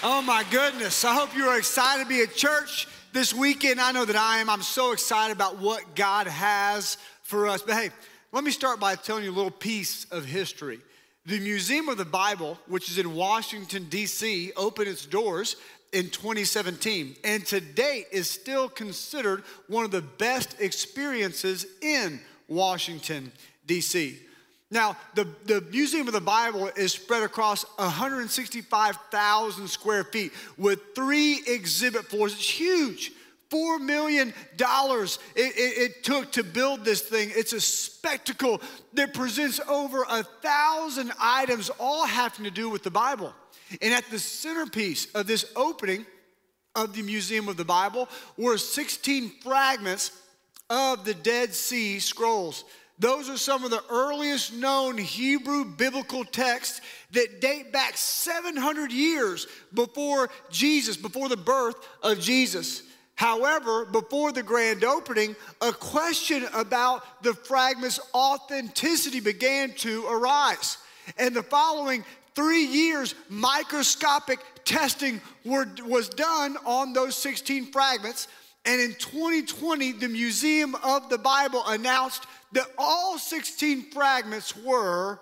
Oh my goodness. I hope you are excited to be at church this weekend. I know that I am. I'm so excited about what God has for us. But hey, let me start by telling you a little piece of history. The Museum of the Bible, which is in Washington, D.C., opened its doors in 2017 and to date is still considered one of the best experiences in Washington, D.C. Now, the, the Museum of the Bible is spread across 165,000 square feet with three exhibit floors. It's huge. $4 million it, it, it, took to build this thing. It's a spectacle that presents over a thousand items, all having to do with the Bible. And at the centerpiece of this opening of the Museum of the Bible were 16 fragments of the Dead Sea Scrolls. Those are some of the earliest known Hebrew biblical texts that date back 700 years before Jesus, before the birth of Jesus. However, before the grand opening, a question about the fragment's authenticity began to arise. And the following three years, microscopic testing were, was done on those 16 fragments. And in 2020, the Museum of the Bible announced that all 16 fragments were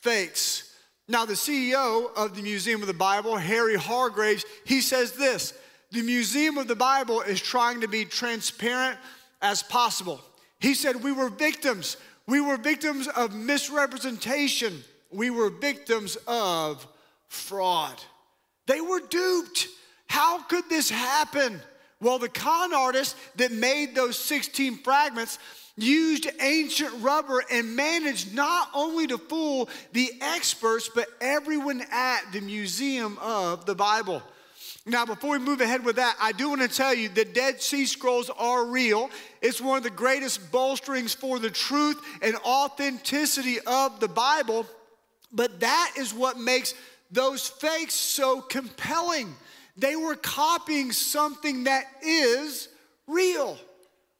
fakes. Now, the CEO of the Museum of the Bible, Harry Hargraves, he says this The Museum of the Bible is trying to be transparent as possible. He said, We were victims. We were victims of misrepresentation. We were victims of fraud. They were duped. How could this happen? Well, the con artist that made those 16 fragments used ancient rubber and managed not only to fool the experts, but everyone at the Museum of the Bible. Now, before we move ahead with that, I do want to tell you the Dead Sea Scrolls are real. It's one of the greatest bolsterings for the truth and authenticity of the Bible, but that is what makes those fakes so compelling. They were copying something that is real.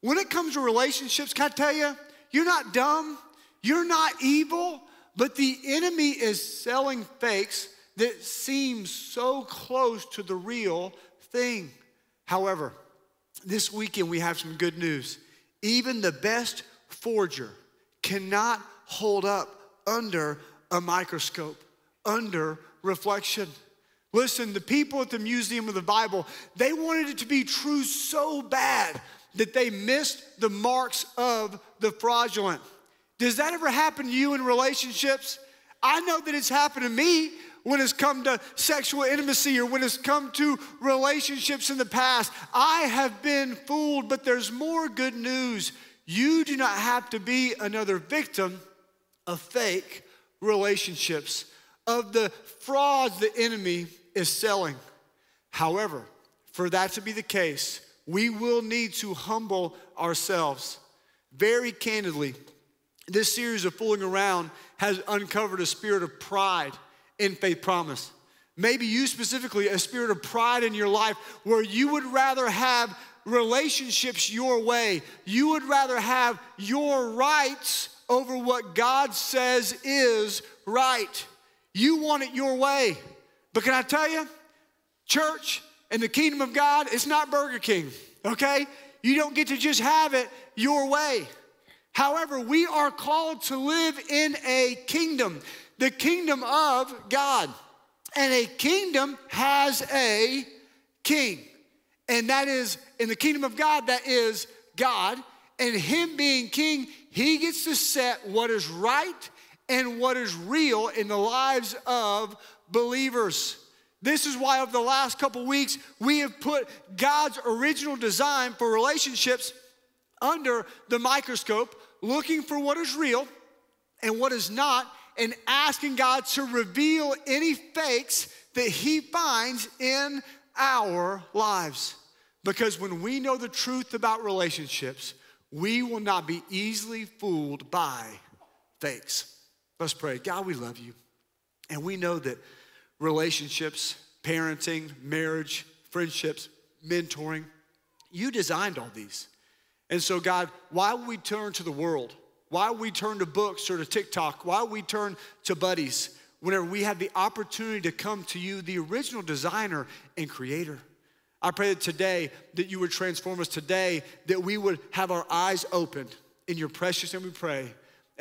When it comes to relationships, can I tell you, you're not dumb, you're not evil, but the enemy is selling fakes that seem so close to the real thing. However, this weekend we have some good news. Even the best forger cannot hold up under a microscope, under reflection. Listen, the people at the Museum of the Bible, they wanted it to be true so bad that they missed the marks of the fraudulent. Does that ever happen to you in relationships? I know that it's happened to me when it's come to sexual intimacy or when it's come to relationships in the past. I have been fooled, but there's more good news. You do not have to be another victim of fake relationships, of the frauds the enemy is selling. However, for that to be the case, we will need to humble ourselves. Very candidly, this series of fooling around has uncovered a spirit of pride in faith promise. Maybe you specifically, a spirit of pride in your life where you would rather have relationships your way. You would rather have your rights over what God says is right. You want it your way. But can I tell you, church, in the kingdom of God, it's not Burger King, okay? You don't get to just have it your way. However, we are called to live in a kingdom, the kingdom of God. And a kingdom has a king. And that is, in the kingdom of God, that is God. And Him being king, He gets to set what is right and what is real in the lives of believers. This is why, over the last couple weeks, we have put God's original design for relationships under the microscope, looking for what is real and what is not, and asking God to reveal any fakes that He finds in our lives. Because when we know the truth about relationships, we will not be easily fooled by fakes. Let's pray. God, we love you. And we know that relationships, parenting, marriage, friendships, mentoring. You designed all these. And so, God, why would we turn to the world? Why would we turn to books or to TikTok? Why would we turn to buddies whenever we have the opportunity to come to you, the original designer and creator. I pray that today that you would transform us today, that we would have our eyes opened. In your precious name we pray.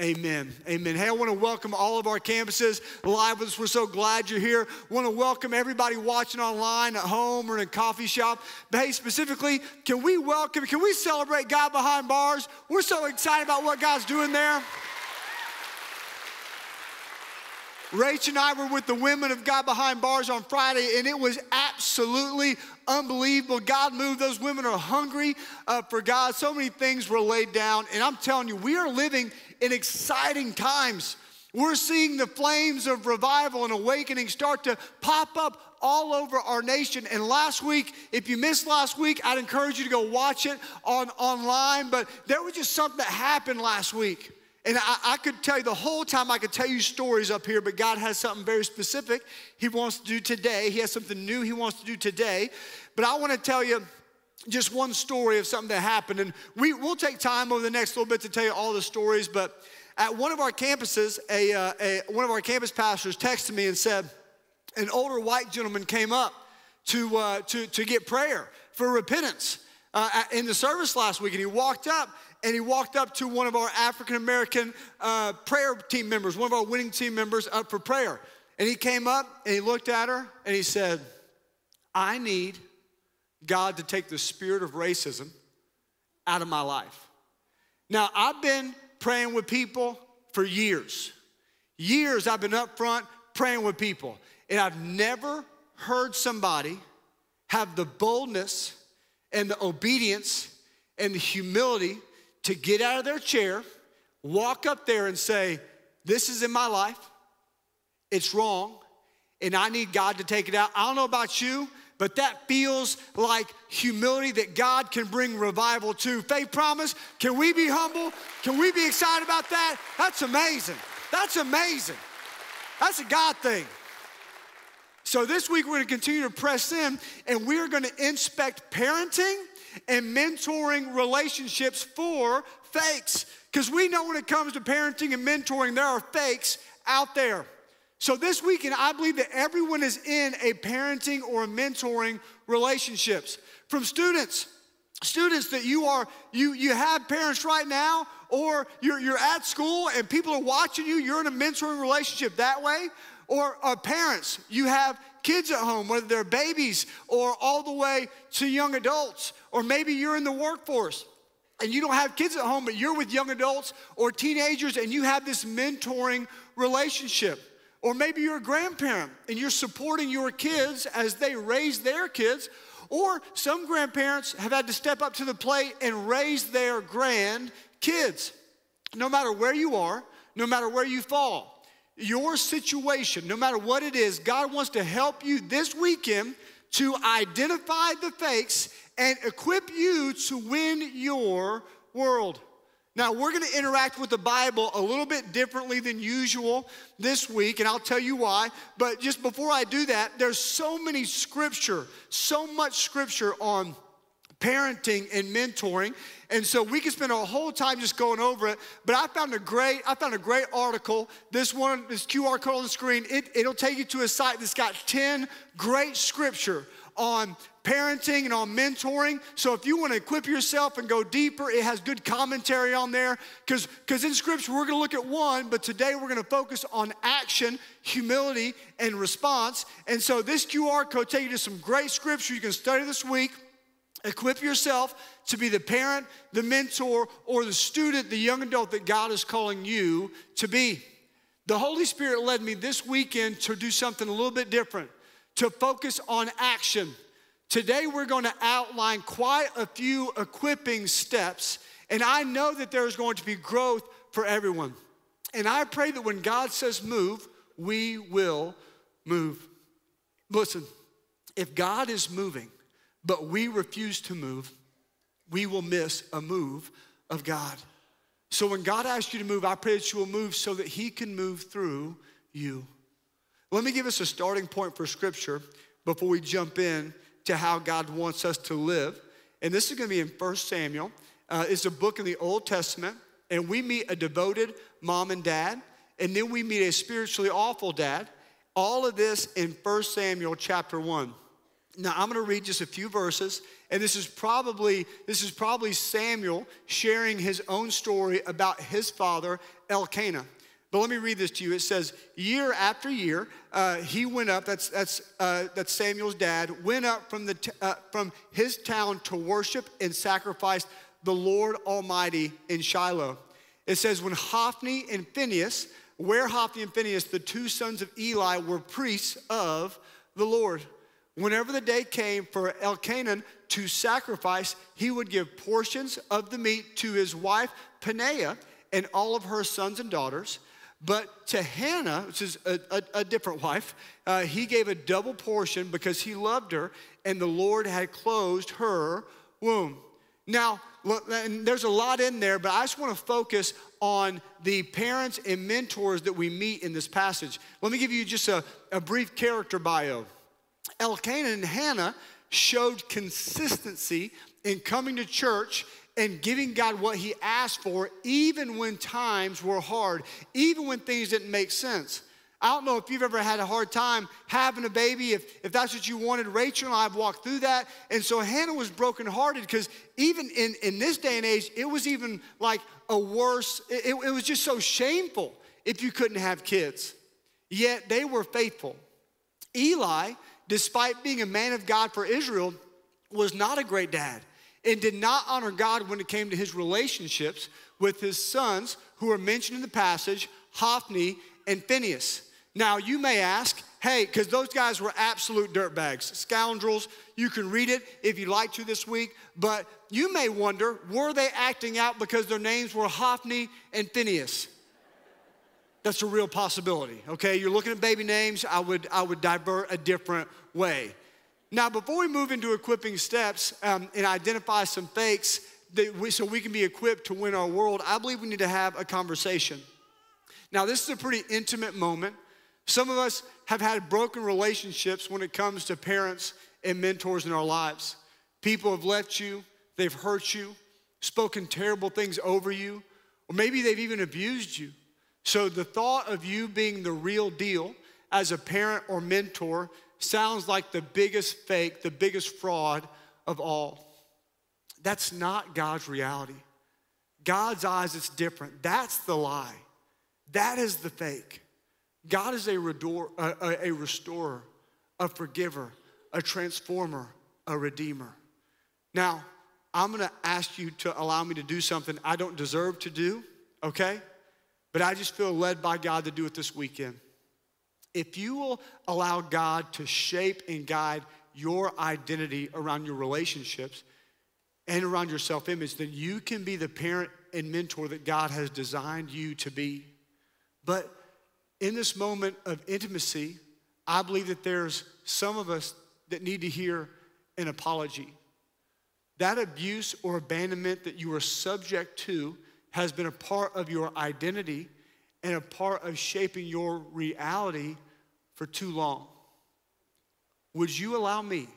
Amen. Amen. Hey, I want to welcome all of our campuses live with us. We're so glad you're here. Want to welcome everybody watching online at home or in a coffee shop. But hey, specifically, can we welcome, can we celebrate God behind bars? We're so excited about what God's doing there. Rach and I were with the women of God Behind Bars on Friday, and it was absolutely unbelievable. God moved. Those women are hungry uh, for God. So many things were laid down. And I'm telling you, we are living in exciting times. We're seeing the flames of revival and awakening start to pop up all over our nation. And last week, if you missed last week, I'd encourage you to go watch it on online. But there was just something that happened last week. And I, I, could tell you the whole time, I could tell you stories up here, but God has something very specific He wants to do today. He has something new He wants to do today. But I want to tell you just one story of something that happened. And we, we'll take time over the next little bit to tell you all the stories. But at one of our campuses, a, uh, a one of our campus pastors texted me and said, an older white gentleman came up to, uh, to, to get prayer for repentance uh, in the service last week. And he walked up and he walked up to one of our African American uh, prayer team members, one of our winning team members, up for prayer. And he came up and he looked at her and he said, I need God to take the spirit of racism out of my life. Now, I've been praying with people for years. Years I've been up front praying with people, and I've never heard somebody have the boldness and the obedience and the humility to get out of their chair, walk up there and say, This is in my life, it's wrong, and I need God to take it out. I don't know about you, but that feels like humility that God can bring revival to. Faith promise, can we be humble? Can we be excited about that? That's amazing. That's amazing. That's a God thing. So this week we're going to continue to press in and we're going to inspect parenting and mentoring relationships for fakes. Because we know when it comes to parenting and mentoring, there are fakes out there. So this weekend, I believe that everyone is in a parenting or a mentoring relationships. From students, students that you are, you, you have parents right now, or you're, you're at school and people are watching you, you're in a mentoring relationship that way. Or uh, parents, you have kids at home, whether they're babies or all the way to young adults, or maybe you're in the workforce and you don't have kids at home, but you're with young adults or teenagers and you have this mentoring relationship. Or maybe you're a grandparent and you're supporting your kids as they raise their kids. Or some grandparents have had to step up to the plate and raise their grandkids. No matter where you are, no matter where you fall, your situation, no matter what it is, God wants to help you this weekend to identify the fakes and equip you to win your world. Now, we're going to interact with the Bible a little bit differently than usual this week, and I'll tell you why. But just before I do that, there's so many scripture, so much scripture on parenting and mentoring. And so we could spend our whole time just going over it. But I found a great, I found a great article. This one, this QR code on the screen, it, it'll take you to a site that's got 10 great scripture on parenting and on mentoring. So if you want to equip yourself and go deeper, it has good commentary on there. Because in scripture we're going to look at one, but today we're going to focus on action, humility, and response. And so this QR code take you to some great scripture you can study this week. Equip yourself to be the parent, the mentor, or the student, the young adult that God is calling you to be. The Holy Spirit led me this weekend to do something a little bit different, to focus on action. Today, we're going to outline quite a few equipping steps, and I know that there is going to be growth for everyone. And I pray that when God says move, we will move. Listen, if God is moving, but we refuse to move, we will miss a move of God. So when God asks you to move, I pray that you will move so that He can move through you. Let me give us a starting point for Scripture before we jump in to how God wants us to live. And this is going to be in 1 Samuel. Uh, it's a book in the Old Testament, and we meet a devoted mom and dad. and then we meet a spiritually awful dad. All of this in 1 Samuel chapter 1. Now I'm going to read just a few verses and this is probably this is probably Samuel sharing his own story about his father Elkanah. But let me read this to you. It says, year after year, uh, he went up. That's that's uh, that's Samuel's dad. Went up from the t- uh, from his town to worship and sacrifice the Lord Almighty in Shiloh. It says when Hophni and Phinehas, where Hophni and Phinehas, the two sons of Eli, were priests of the Lord. Whenever the day came for Elkanah to sacrifice, he would give portions of the meat to his wife Peninnah and all of her sons and daughters. But to Hannah, which is a, a, a different wife, uh, he gave a double portion because he loved her and the Lord had closed her womb. Now, there's a lot in there, but I just want to focus on the parents and mentors that we meet in this passage. Let me give you just a, a brief character bio. Elkanah and Hannah showed consistency in coming to church and giving God what he asked for, even when times were hard, even when things didn't make sense. I don't know if you've ever had a hard time having a baby, if, if that's what you wanted. Rachel and I have walked through that. And so Hannah was brokenhearted because even in, in this day and age, it was even like a worse, it, it was just so shameful if you couldn't have kids. Yet they were faithful. Eli despite being a man of God for Israel, was not a great dad and did not honor God when it came to his relationships with his sons, who are mentioned in the passage, Hophni and Phineas. Now, you may ask, hey, because those guys were absolute dirtbags, scoundrels. You can read it if you like to this week, but you may wonder, were they acting out because their names were Hophni and Phineas? That's a real possibility, okay? You're looking at baby names, I would, I would divert a different way. Now, before we move into equipping steps um, and identify some fakes we, so we can be equipped to win our world, I believe we need to have a conversation. Now, this is a pretty intimate moment. Some of us have had broken relationships when it comes to parents and mentors in our lives. People have left you, they've hurt you, spoken terrible things over you, or maybe they've even abused you. So the thought of you being the real deal as a parent or mentor sounds like the biggest fake, the biggest fraud of all. That's not God's reality. God's eyes, it's different. That's the lie. That is the fake. God is a, a, a restorer, a forgiver, a transformer, a redeemer. Now, I'm gonna ask you to allow me to do something I don't deserve to do, okay? But I just feel led by God to do it this weekend. If you will allow God to shape and guide your identity around your relationships and around your self image, then you can be the parent and mentor that God has designed you to be. But in this moment of intimacy, I believe that there's some of us that need to hear an apology. That abuse or abandonment that you are subject to has been a part of your identity and a part of shaping your reality for too long. Would you allow me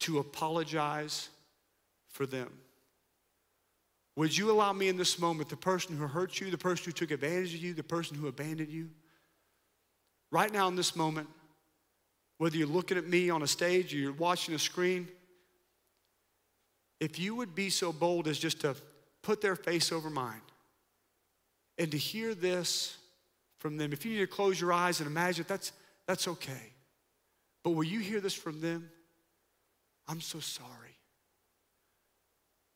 to apologize for them? Would you allow me in this moment, the person who hurt you, the person who took advantage of you, the person who abandoned you, right now in this moment, whether you're looking at me on a stage or you're watching a screen, if you would be so bold as just to put their face over mine. And to hear this from them, if you need to close your eyes and imagine, that's, that's okay. But will you hear this from them? I'm so sorry.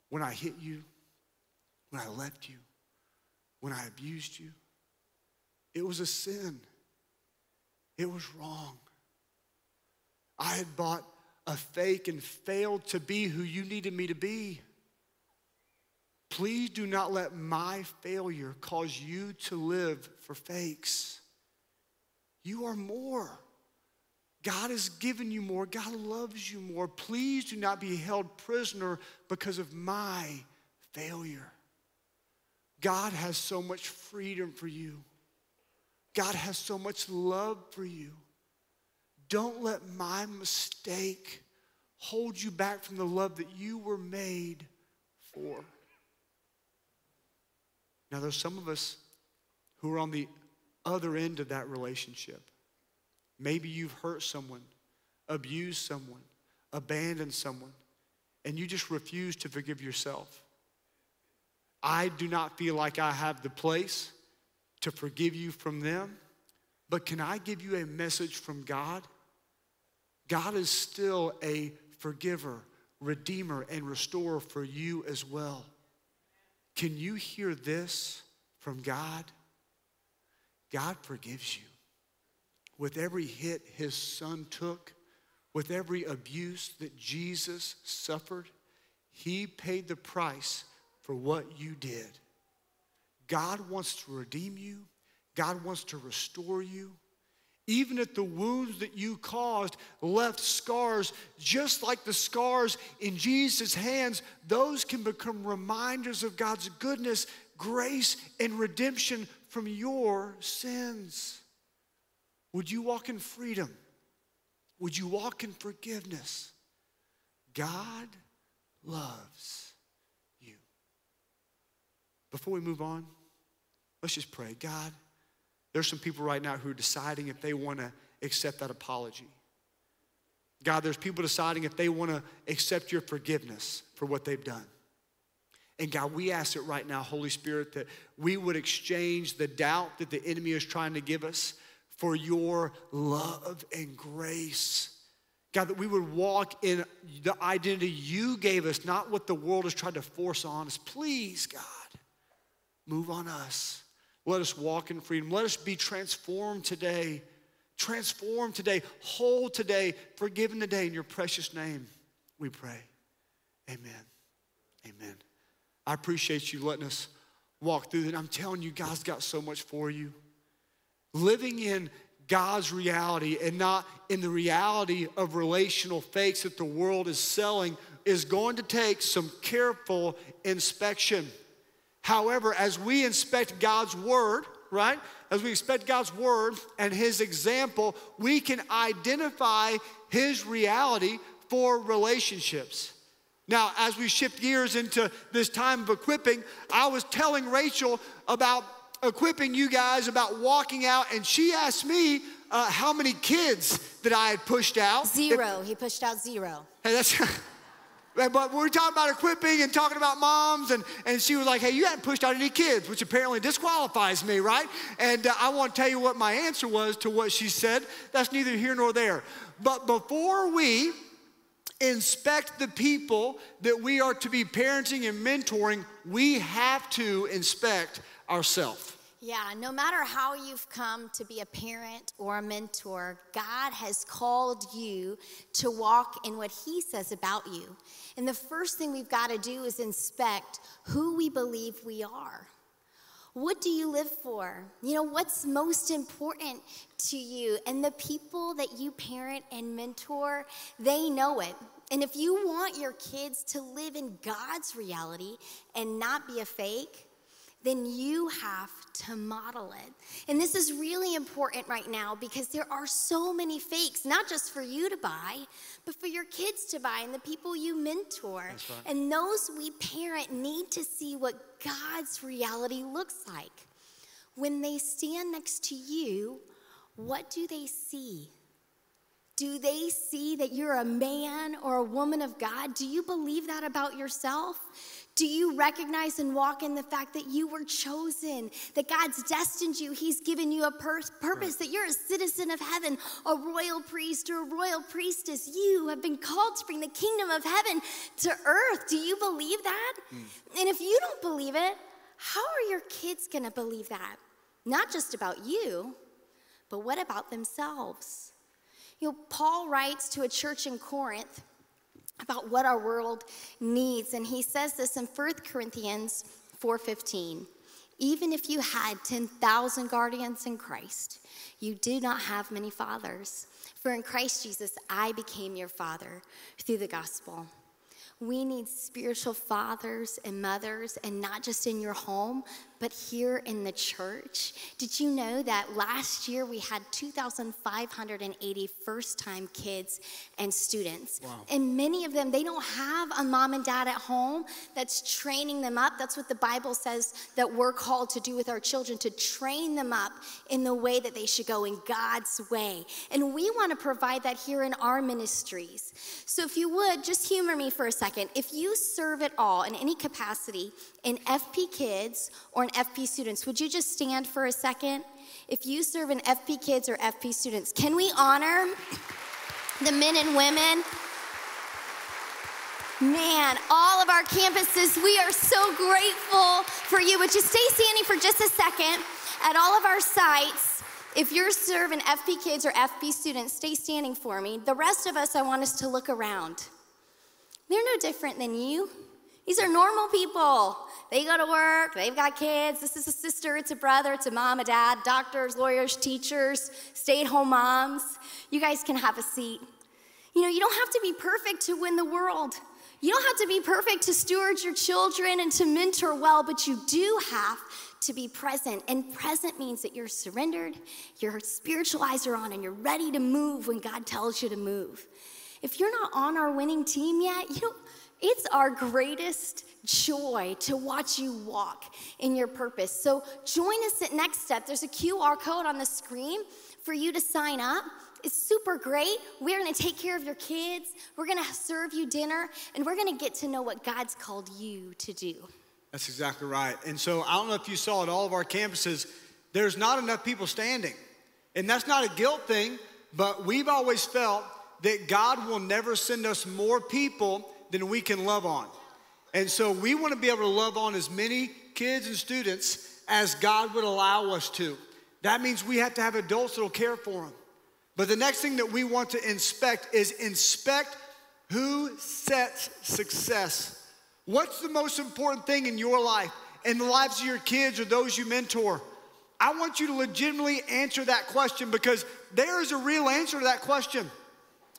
When I hit you, when I left you, when I abused you, it was a sin. It was wrong. I had bought a fake and failed to be who you needed me to be. Please do not let my failure cause you to live for fakes. You are more. God has given you more. God loves you more. Please do not be held prisoner because of my failure. God has so much freedom for you. God has so much love for you. Don't let my mistake hold you back from the love that you were made for. Now, there's some of us who are on the other end of that relationship. Maybe you've hurt someone, abused someone, abandoned someone, and you just refuse to forgive yourself. I do not feel like I have the place to forgive you from them, but can I give you a message from God? God is still a forgiver, redeemer, and restorer for you as well. Can you hear this from God? God forgives you. With every hit his son took, with every abuse that Jesus suffered, he paid the price for what you did. God wants to redeem you, God wants to restore you. Even if the wounds that you caused left scars, just like the scars in Jesus' hands, those can become reminders of God's goodness, grace, and redemption from your sins. Would you walk in freedom? Would you walk in forgiveness? God loves you. Before we move on, let's just pray. God, there's some people right now who are deciding if they want to accept that apology. God, there's people deciding if they want to accept your forgiveness for what they've done. And God, we ask it right now, Holy Spirit, that we would exchange the doubt that the enemy is trying to give us for your love and grace. God, that we would walk in the identity you gave us, not what the world has tried to force on us. Please, God, move on us. Let us walk in freedom. Let us be transformed today. Transformed today, whole today, forgiven today. In your precious name, we pray. Amen. Amen. I appreciate you letting us walk through that. I'm telling you, God's got so much for you. Living in God's reality and not in the reality of relational fakes that the world is selling is going to take some careful inspection. However, as we inspect God's word, right? As we inspect God's word and his example, we can identify his reality for relationships. Now, as we shift gears into this time of equipping, I was telling Rachel about equipping you guys about walking out, and she asked me uh, how many kids that I had pushed out. Zero. If, he pushed out zero. Hey, that's. But we were talking about equipping and talking about moms, and, and she was like, Hey, you haven't pushed out any kids, which apparently disqualifies me, right? And uh, I want to tell you what my answer was to what she said. That's neither here nor there. But before we inspect the people that we are to be parenting and mentoring, we have to inspect ourselves. Yeah, no matter how you've come to be a parent or a mentor, God has called you to walk in what He says about you. And the first thing we've got to do is inspect who we believe we are. What do you live for? You know, what's most important to you? And the people that you parent and mentor, they know it. And if you want your kids to live in God's reality and not be a fake, then you have to model it. And this is really important right now because there are so many fakes, not just for you to buy, but for your kids to buy and the people you mentor. Right. And those we parent need to see what God's reality looks like. When they stand next to you, what do they see? Do they see that you're a man or a woman of God? Do you believe that about yourself? Do you recognize and walk in the fact that you were chosen, that God's destined you? He's given you a pur- purpose, that you're a citizen of heaven, a royal priest or a royal priestess. You have been called to bring the kingdom of heaven to earth. Do you believe that? Mm. And if you don't believe it, how are your kids going to believe that? Not just about you, but what about themselves? You know, Paul writes to a church in Corinth about what our world needs. And he says this in 1 Corinthians 4:15. Even if you had 10,000 guardians in Christ, you do not have many fathers. For in Christ Jesus, I became your father through the gospel. We need spiritual fathers and mothers, and not just in your home, but here in the church. Did you know that last year we had 2,580 first time kids and students? Wow. And many of them, they don't have a mom and dad at home that's training them up. That's what the Bible says that we're called to do with our children to train them up in the way that they should go, in God's way. And we want to provide that here in our ministries. So if you would, just humor me for a second. If you serve at all in any capacity in FP Kids or in FP students, would you just stand for a second? If you serve in FP Kids or FP students, can we honor the men and women? Man, all of our campuses, we are so grateful for you. Would you stay standing for just a second at all of our sites? If you're serving FP kids or FP students, stay standing for me. The rest of us, I want us to look around. They're no different than you. These are normal people. They go to work, they've got kids. This is a sister, it's a brother, it's a mom, a dad, doctors, lawyers, teachers, stay at home moms. You guys can have a seat. You know, you don't have to be perfect to win the world. You don't have to be perfect to steward your children and to mentor well, but you do have to be present. And present means that you're surrendered, your spiritual eyes are on, and you're ready to move when God tells you to move. If you're not on our winning team yet, you know, it's our greatest joy to watch you walk in your purpose. So join us at Next Step. There's a QR code on the screen for you to sign up. It's super great. We're gonna take care of your kids, we're gonna serve you dinner, and we're gonna get to know what God's called you to do. That's exactly right. And so I don't know if you saw at all of our campuses, there's not enough people standing. And that's not a guilt thing, but we've always felt that God will never send us more people than we can love on. And so we want to be able to love on as many kids and students as God would allow us to. That means we have to have adults that'll care for them. But the next thing that we want to inspect is inspect who sets success. What's the most important thing in your life, in the lives of your kids or those you mentor? I want you to legitimately answer that question because there is a real answer to that question.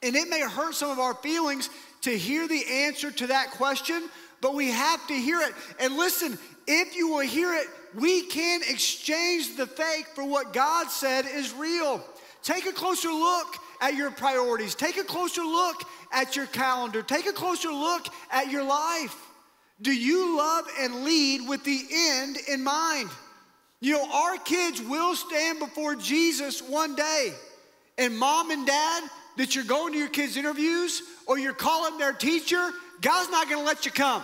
And it may hurt some of our feelings to hear the answer to that question, but we have to hear it. And listen, if you will hear it, we can exchange the fake for what God said is real. Take a closer look at your priorities. Take a closer look at your calendar. Take a closer look at your life. Do you love and lead with the end in mind? You know, our kids will stand before Jesus one day. And mom and dad, that you're going to your kids' interviews or you're calling their teacher, God's not gonna let you come.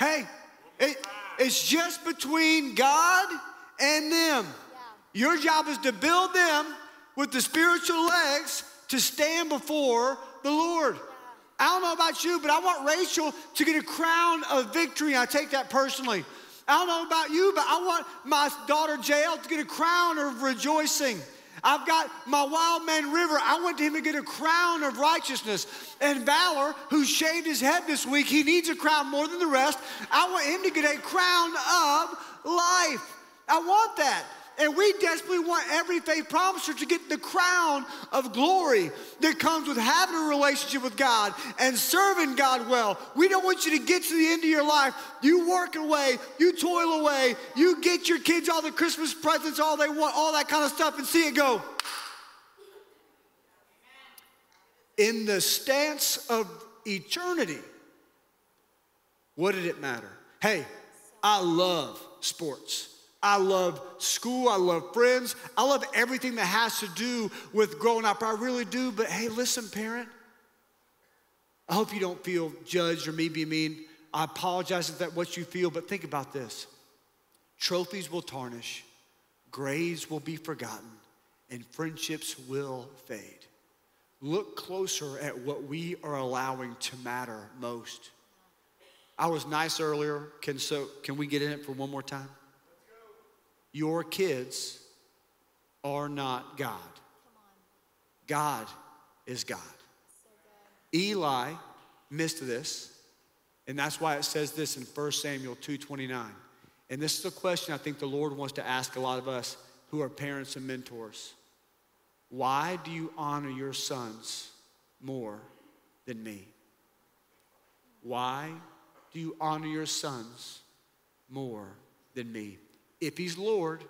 Hey, it, it's just between God and them. Your job is to build them with the spiritual legs to stand before the Lord. I don't know about you, but I want Rachel to get a crown of victory. I take that personally. I don't know about you, but I want my daughter Jael to get a crown of rejoicing. I've got my wild man River. I want him to get a crown of righteousness. And Valor, who shaved his head this week, he needs a crown more than the rest. I want him to get a crown of life. I want that. And we desperately want every faith promiser to get the crown of glory that comes with having a relationship with God and serving God well. We don't want you to get to the end of your life. You work away, you toil away, you get your kids all the Christmas presents, all they want, all that kind of stuff, and see it go. In the stance of eternity, what did it matter? Hey, I love sports. I love school. I love friends. I love everything that has to do with growing up. I really do. But hey, listen, parent. I hope you don't feel judged or me being mean. I apologize if that's what you feel, but think about this trophies will tarnish, grades will be forgotten, and friendships will fade. Look closer at what we are allowing to matter most. I was nice earlier. Can, so, can we get in it for one more time? Your kids are not God. God is God. So Eli missed this, and that's why it says this in 1 Samuel 2:29. And this is a question I think the Lord wants to ask a lot of us who are parents and mentors. Why do you honor your sons more than me? Why do you honor your sons more than me. If he's Lord,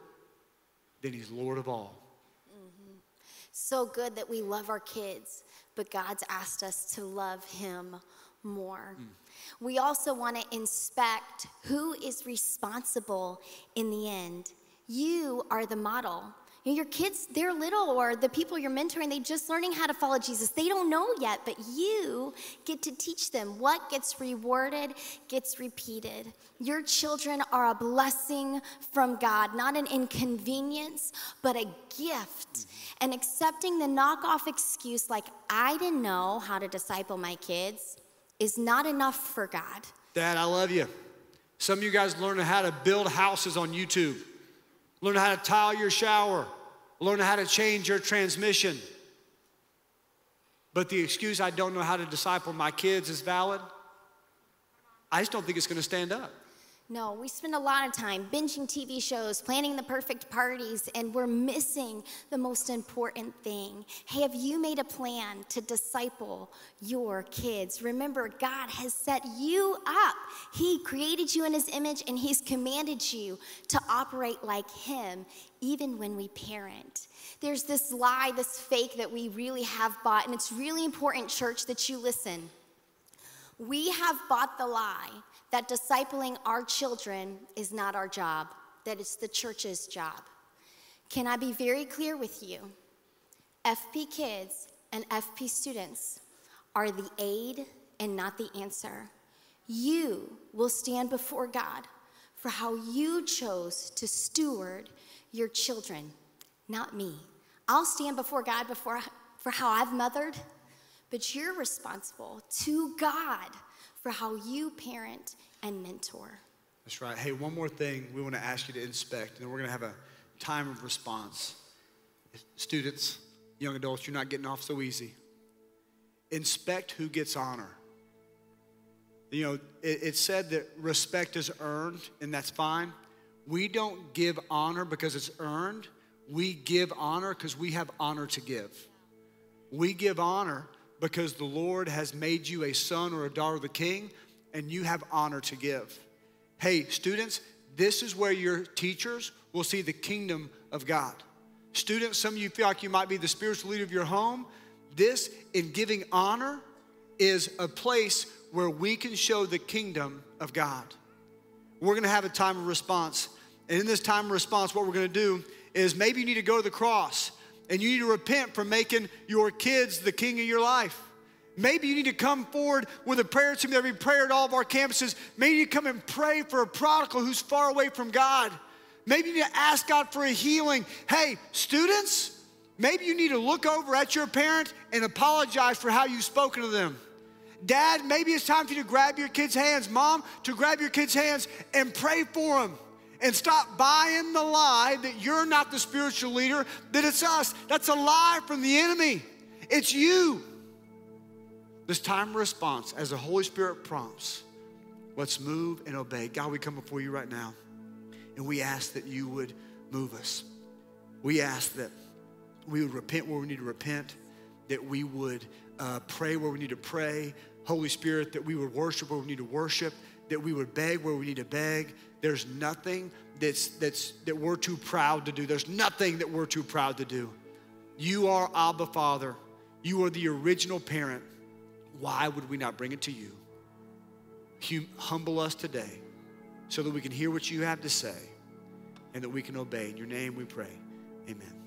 then he's Lord of all. So good that we love our kids, but God's asked us to love him more. Mm. We also want to inspect who is responsible in the end. You are the model. You know, your kids, they're little, or the people you're mentoring, they're just learning how to follow Jesus. They don't know yet, but you get to teach them. What gets rewarded gets repeated. Your children are a blessing from God, not an inconvenience, but a gift. And accepting the knockoff excuse, like, I didn't know how to disciple my kids, is not enough for God. Dad, I love you. Some of you guys learning how to build houses on YouTube, learn how to tile your shower learn how to change your transmission. But the excuse, I don't know how to disciple my kids, is valid. I just don't think it's going to stand up. No, we spend a lot of time binging TV shows, planning the perfect parties, and we're missing the most important thing. Hey, have you made a plan to disciple your kids? Remember, God has set you up. He created you in His image, and He's commanded you to operate like Him, even when we parent. There's this lie, this fake that we really have bought, and it's really important, church, that you listen. We have bought the lie that discipling our children is not our job, that it's the church's job. Can I be very clear with you? FP kids and FP students are the aid and not the answer. You will stand before God for how you chose to steward your children, not me. I'll stand before God before, for how I've mothered, but you're responsible to God for how you parent and mentor. That's right. Hey, one more thing we want to ask you to inspect, and we're going to have a time of response. Students, young adults, you're not getting off so easy. Inspect who gets honor. You know, it, it said that respect is earned, and that's fine. We don't give honor because it's earned. We give honor because we have honor to give. We give honor because the Lord has made you a son or a daughter of the king and you have honor to give. Hey, students, this is where your teachers will see the kingdom of God. Students, some of you feel like you might be the spiritual leader of your home. This, in giving honor, is a place where we can show the kingdom of God. We're gonna have a time of response. And in this time of response, what we're gonna do is maybe you need to go to the cross and you need to repent for making your kids the king of your life. Maybe you need to come forward with a prayer team that we pray at all of our campuses. Maybe you come and pray for a prodigal who's far away from God. Maybe you need to ask God for a healing. Hey, students, maybe you need to look over at your parent and apologize for how you've spoken to them. Dad, maybe it's time for you to grab your kids' hands. Mom, to grab your kids' hands and pray for them and stop buying the lie that you're not the spiritual leader, that it's us. That's a lie from the enemy. It's you. This time of response, as the Holy Spirit prompts, let's move and obey. God, we come before you right now, and we ask that you would move us. We ask that we would repent where we need to repent, that we would uh, pray where we need to pray. Holy Spirit, that we would worship where we need to worship, that we would beg where we need to beg, there's nothing that's, that's, that we're too proud to do. There's nothing that we're too proud to do. You are Abba Father. You are the original parent. Why would we not bring it to you? Hum- humble us today so that we can hear what you have to say and that we can obey. In your name we pray. Amen.